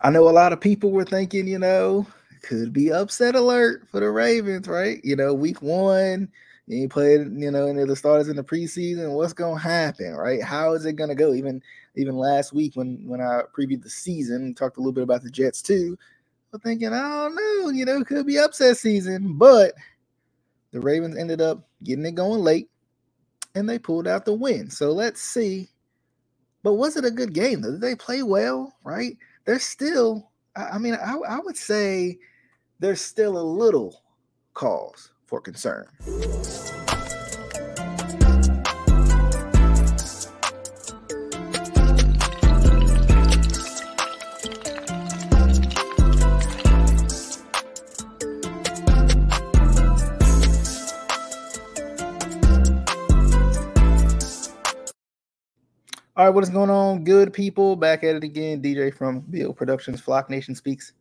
I know a lot of people were thinking, you know, could be upset alert for the Ravens, right? You know, week one, you played, you know, any of the starters in the preseason. What's gonna happen, right? How is it gonna go? Even even last week when when I previewed the season, talked a little bit about the Jets too. I'm thinking, I don't know, you know, could be upset season, but the Ravens ended up getting it going late and they pulled out the win. So let's see. But was it a good game? Did they play well? Right? There's still, I mean, I, I would say there's still a little cause for concern. All right, what is going on, good people? Back at it again. DJ from Bill Productions, Flock Nation Speaks.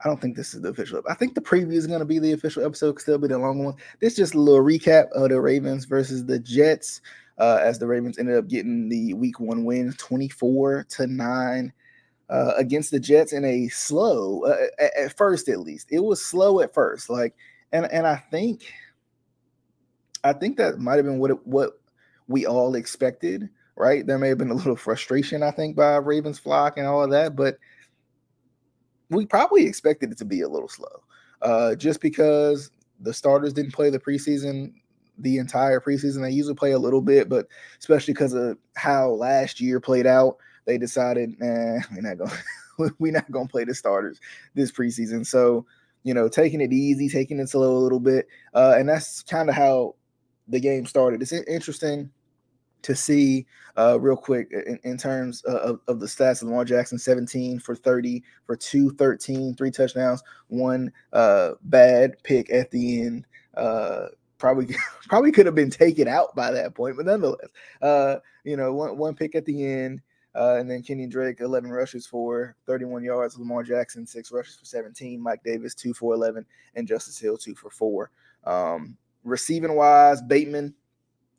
I don't think this is the official. I think the preview is going to be the official episode because there'll be the long one. This is just a little recap of the Ravens versus the Jets, uh, as the Ravens ended up getting the Week One win, twenty-four to nine, uh, against the Jets in a slow, uh, at, at first at least. It was slow at first, like, and and I think, I think that might have been what it, what we all expected right? There may have been a little frustration, I think, by Ravens flock and all of that, but we probably expected it to be a little slow. Uh, just because the starters didn't play the preseason, the entire preseason. They usually play a little bit, but especially because of how last year played out, they decided, nah, we're not going we're not gonna play the starters this preseason. So, you know, taking it easy, taking it slow a little bit. Uh, and that's kind of how the game started. It's interesting to see uh, real quick in, in terms of, of, the stats. Of Lamar Jackson, 17 for 30 for 213, three touchdowns, one uh, bad pick at the end. Uh, probably probably could have been taken out by that point, but nonetheless, uh, you know, one, one pick at the end. Uh, and then Kenyan Drake, 11 rushes for 31 yards. Lamar Jackson, six rushes for 17. Mike Davis, two for 11. And Justice Hill, two for four. Um, receiving wise, Bateman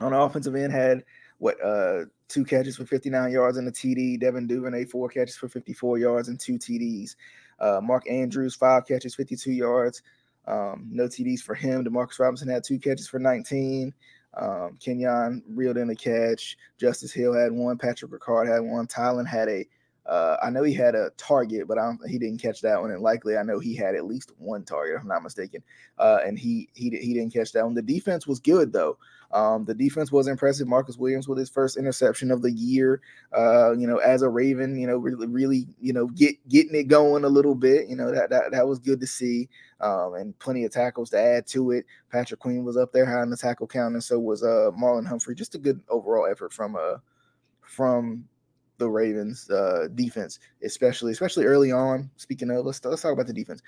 on the offensive end had what uh two catches for 59 yards and a TD. Devin Duvernay four catches for 54 yards and two TDs. Uh, Mark Andrews five catches, 52 yards. Um, no TDs for him. Demarcus Robinson had two catches for 19. Um, Kenyan reeled in a catch. Justice Hill had one. Patrick Ricard had one. Tylan had a uh, I know he had a target, but he didn't catch that one. And likely, I know he had at least one target, if I'm not mistaken. Uh, and he he he didn't catch that one. The defense was good though. Um, the defense was impressive. Marcus Williams with his first interception of the year. Uh, you know, as a Raven, you know, really, really, you know, get getting it going a little bit. You know, that that, that was good to see. Um, and plenty of tackles to add to it. Patrick Queen was up there high in the tackle count, and so was uh Marlon Humphrey. Just a good overall effort from uh from the Ravens uh, defense, especially especially early on. Speaking of, let's let's talk about the defense.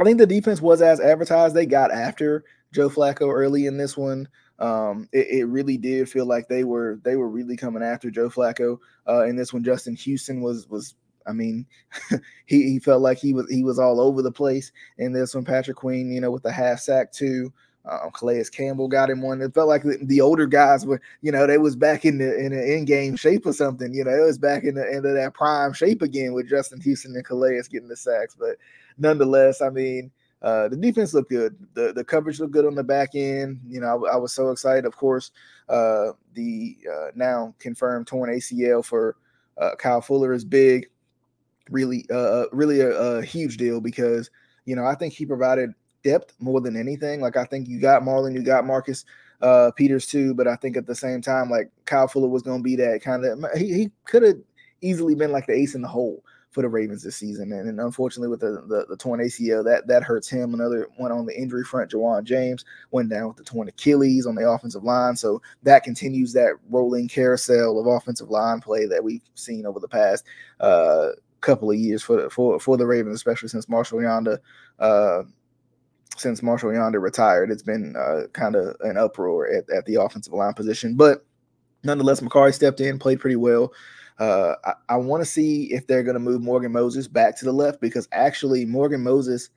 I think the defense was as advertised. They got after Joe Flacco early in this one. Um, it, it, really did feel like they were they were really coming after Joe Flacco uh, in this one. Justin Houston was was I mean, he, he felt like he was he was all over the place in this one. Patrick Queen, you know, with the half sack too. Um, Calais Campbell got him one. It felt like the, the, older guys were, you know, they was back in the in the in game shape or something. You know, it was back in the end of that prime shape again with Justin Houston and Calais getting the sacks. But nonetheless, I mean, uh, the defense looked good. The the coverage looked good on the back end. You know, I, I was so excited. Of course, uh, the uh, now confirmed torn ACL for uh, Kyle Fuller is big. Really, uh, uh, really a, a huge deal because you know I think he provided depth more than anything. Like I think you got Marlon, you got Marcus uh, Peters too, but I think at the same time, like Kyle Fuller was going to be that kind of. He, he could have easily been like the ace in the hole for the Ravens this season, and, and unfortunately with the, the, the torn ACL, that that hurts him. Another one on the injury front, Ja'Wuan James went down with the torn Achilles on the offensive line, so that continues that rolling carousel of offensive line play that we've seen over the past. Uh, couple of years for the, for for the Ravens, especially since Marshall Yanda uh, since Marshall Yanda retired. It's been uh, kind of an uproar at, at the offensive line position, but nonetheless, Mekari stepped in, played pretty well. Uh, I, I want to see if they're going to move Morgan Moses back to the left because actually Morgan Moses,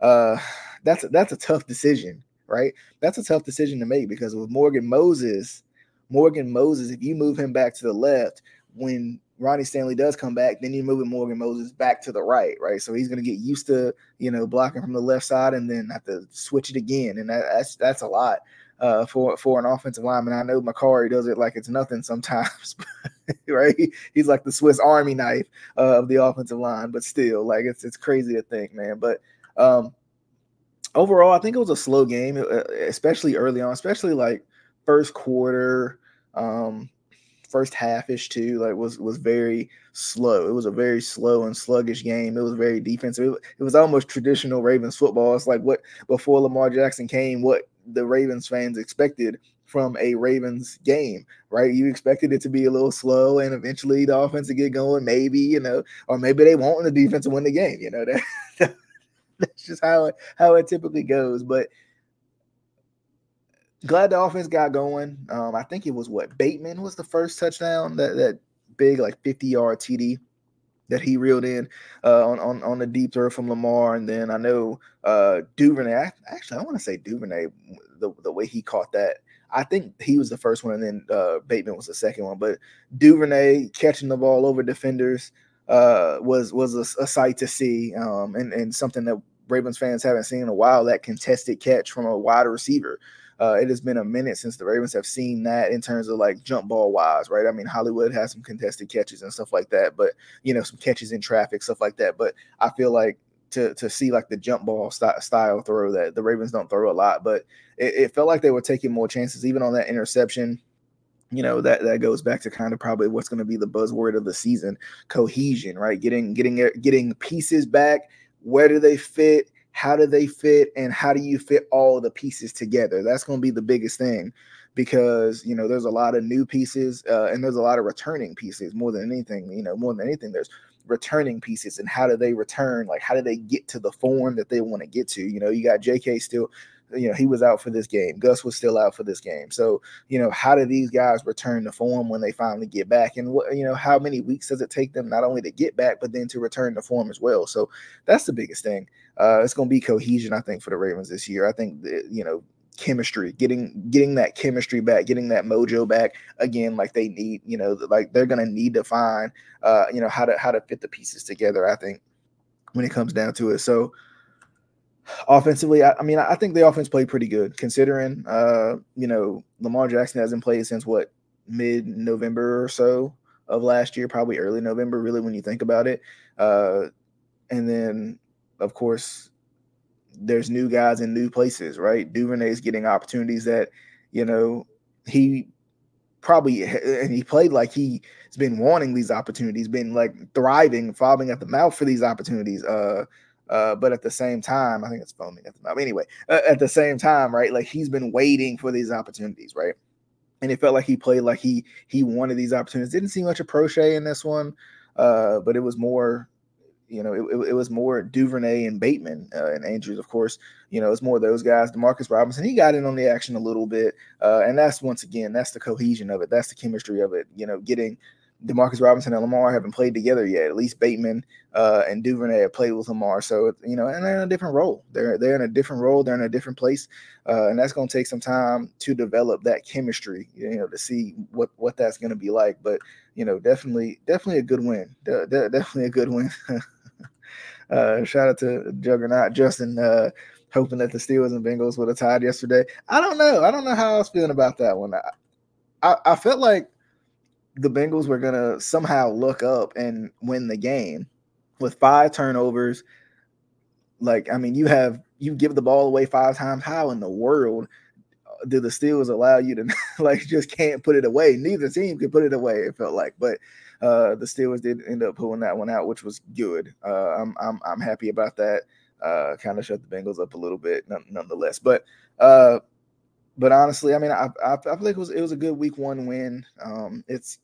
uh, that's a, that's a tough decision, right? That's a tough decision to make because with Morgan Moses, Morgan Moses, if you move him back to the left, when Ronnie Stanley does come back, then you're moving Morgan Moses back to the right, right? So he's going to get used to you know blocking from the left side and then have to switch it again, and that, that's that's a lot uh, for for an offensive lineman. I know Mekari does it like it's nothing sometimes, right? He's like the Swiss Army knife uh, of the offensive line, but still, like it's it's crazy to think, man. But um, overall, I think it was a slow game, uh, especially early on, especially like first quarter. Um, first half ish too, like was was very slow. It was a very slow and sluggish game. It was very defensive. It, it was almost traditional Ravens football. It's like what before Lamar Jackson came, what the Ravens fans expected from a Ravens game, right? You expected it to be a little slow and eventually the offense to get going, maybe, you know, or maybe they want the defense to win the game, you know. That, that's just how it how it typically goes. But glad the offense got going. Um, I think it was what Bateman was the first touchdown that that big like 50 yard TD that he reeled in uh, on, on on the deep throw from Lamar, and then I know uh, Duvernay. Actually, I want to say Duvernay the the way he caught that. I think he was the first one, and then uh, Bateman was the second one. But Duvernay catching the ball over defenders uh, was was a, a sight to see, um, and and something that Ravens fans haven't seen in a while. That contested catch from a wide receiver. Uh, it has been a minute since the Ravens have seen that in terms of like jump ball wise, right? I mean, Hollywood has some contested catches and stuff like that, but you know, some catches in traffic, stuff like that. But I feel like to to see like the jump ball st- style throw that the Ravens don't throw a lot, but it, it felt like they were taking more chances, even on that interception you know that that goes back to kind of probably what's going to be the buzzword of the season cohesion right getting getting getting pieces back where do they fit how do they fit and how do you fit all the pieces together? That's going to be the biggest thing because you know there's a lot of new pieces uh, and there's a lot of returning pieces more than anything you know more than anything there's returning pieces and how do they return? Like how do they get to the form that they want to get to? You know you got jk still you know, he was out for this game. Gus was still out for this game. So, you know, how do these guys return to form when they finally get back? And what, you know, how many weeks does it take them not only to get back, but then to return to form as well? So that's the biggest thing. Uh, it's going to be cohesion, I think, for the Ravens this year. I think, that, you know, chemistry getting getting that chemistry back getting that mojo back again like they need you know like they're gonna need to find uh you know how to how to fit the pieces together i think when it comes down to it so offensively, I, I, mean, I think the offense played pretty good considering, uh, you know, Lamar Jackson hasn't played since what mid November or so of last year, probably early November, really, when you think about it. Uh, and then, of course, there's new guys in new places, right? Duvernay's getting opportunities that, you know, he probably and he played like he's been wanting these opportunities, been like thriving, fobbing at the mouth for these opportunities. Uh, uh, but at the same time, I think it's foaming at the mouth. Anyway, uh, at the same time, right? Like he's been waiting for these opportunities, right? And it felt like he played like he he wanted these opportunities. Didn't see much of Proche in this one, uh, but it was more, you know, it, it was more Duvernay and Bateman uh, and Andrews, of course. You know, it's more those guys. Demarcus Robinson, he got in on the action a little bit, uh, and that's once again, that's the cohesion of it. That's the chemistry of it. You know, getting Demarcus Robinson and Lamar haven't played together yet. At least Bateman uh, and Duvernay have played with Lamar, so you know, and they're in a different role. They're they're in a different role. They're in a different place, uh, and that's going to take some time to develop that chemistry. You know, to see what what that's going to be like. But you know, definitely definitely a good win. De- de- definitely a good win. uh, shout out to Juggernaut Justin. Uh, hoping that the Steelers and Bengals would have tied yesterday. I don't know. I don't know how I was feeling about that one. I, I, I felt like the Bengals were going to somehow look up and win the game with five turnovers. Like, I mean, you have you give the ball away five times. How in the world do the Steelers allow you to like just can't put it away? Neither team could put it away. It felt like, but uh, the Steelers did end up pulling that one out, which was good. Uh, I'm I'm I'm happy about that. Uh, kind of shut the Bengals up a little bit, nonetheless. But uh, but honestly, I mean, I, I, I feel like it was it was a good week one win. Um, it's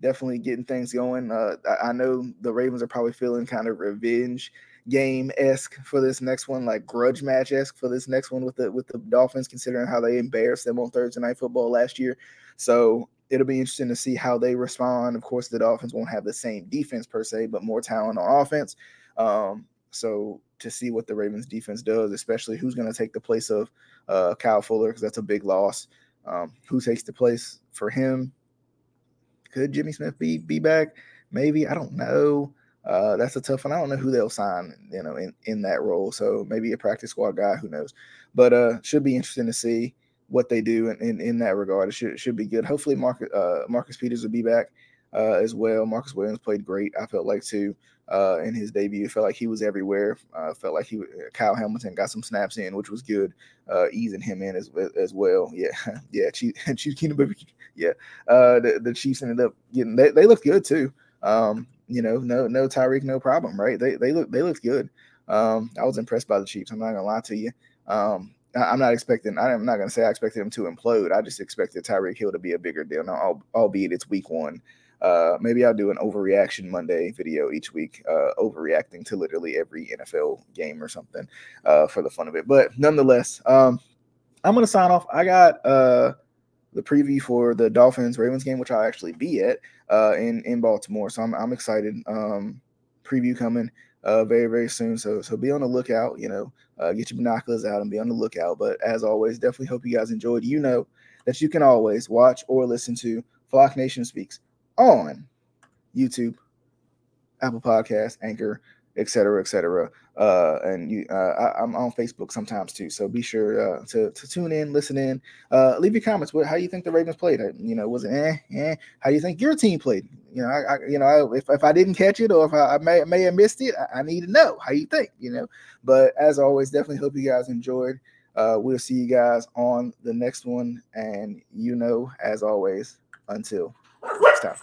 definitely getting things going. Uh, I, I, know the Ravens are probably feeling kind of revenge game esque for this next one, like grudge match esque for this next one with the with the Dolphins, considering how they embarrassed them on Thursday Night Football last year. So it'll be interesting to see how they respond. Of course, the Dolphins won't have the same defense per se, but more talent on offense. Um, so to see what the Ravens defense does, especially who's going to take the place of uh, Kyle Fuller, because that's a big loss. Um, who takes the place for him? Could Jimmy Smith be be back? maybe I don't know. Uh, that's a tough one. I don't know who they'll sign, you know, in, in that role. So maybe a practice squad guy, who knows? But uh, should be interesting to see what they do in, in, in that regard. It should should be good. Hopefully, Marcus uh, Marcus Peters will be back uh, as well. Marcus Williams played great. I felt like too uh, in his debut. Felt like he was everywhere. Uh, felt like he Kyle Hamilton got some snaps in, which was good, uh, easing him in as as well. Yeah, yeah. Chief, Chief Keenum, yeah. Uh, the, the Chiefs ended up getting they, they looked good too. Um, you know, no no Tyreek, no problem, right? They they look they looked good. Um, I was impressed by the Chiefs. I'm not gonna lie to you. Um, I, am not expecting. I'm not gonna say I expected them to implode. I just expected Tyreek Hill to be a bigger deal. Now, albeit it's Week One. Uh, maybe I'll do an overreaction Monday video each week, uh, overreacting to literally every NFL game or something uh, for the fun of it. But nonetheless, um, I'm gonna sign off. I got uh, the preview for the Dolphins Ravens game, which I'll actually be at uh, in in Baltimore. So I'm I'm excited. Um, preview coming uh, very very soon. So so be on the lookout. You know, uh, get your binoculars out and be on the lookout. But as always, definitely hope you guys enjoyed. You know that you can always watch or listen to Flock Nation Speaks on YouTube, Apple Podcasts, Anchor, et cetera, et cetera. Uh, and you, uh, I, am on Facebook sometimes too. So be sure uh, to, to tune in, listen in, uh, leave your comments. What, how you think the Ravens played? Uh, you know, was it eh, eh? How do you think your team played? You know, I, I you know, I, if, if I didn't catch it or if I, I may, may have missed it, I, I, need to know how you think, you know, but as always, definitely hope you guys enjoyed. Uh, we'll see you guys on the next one. And you know, as always, until time.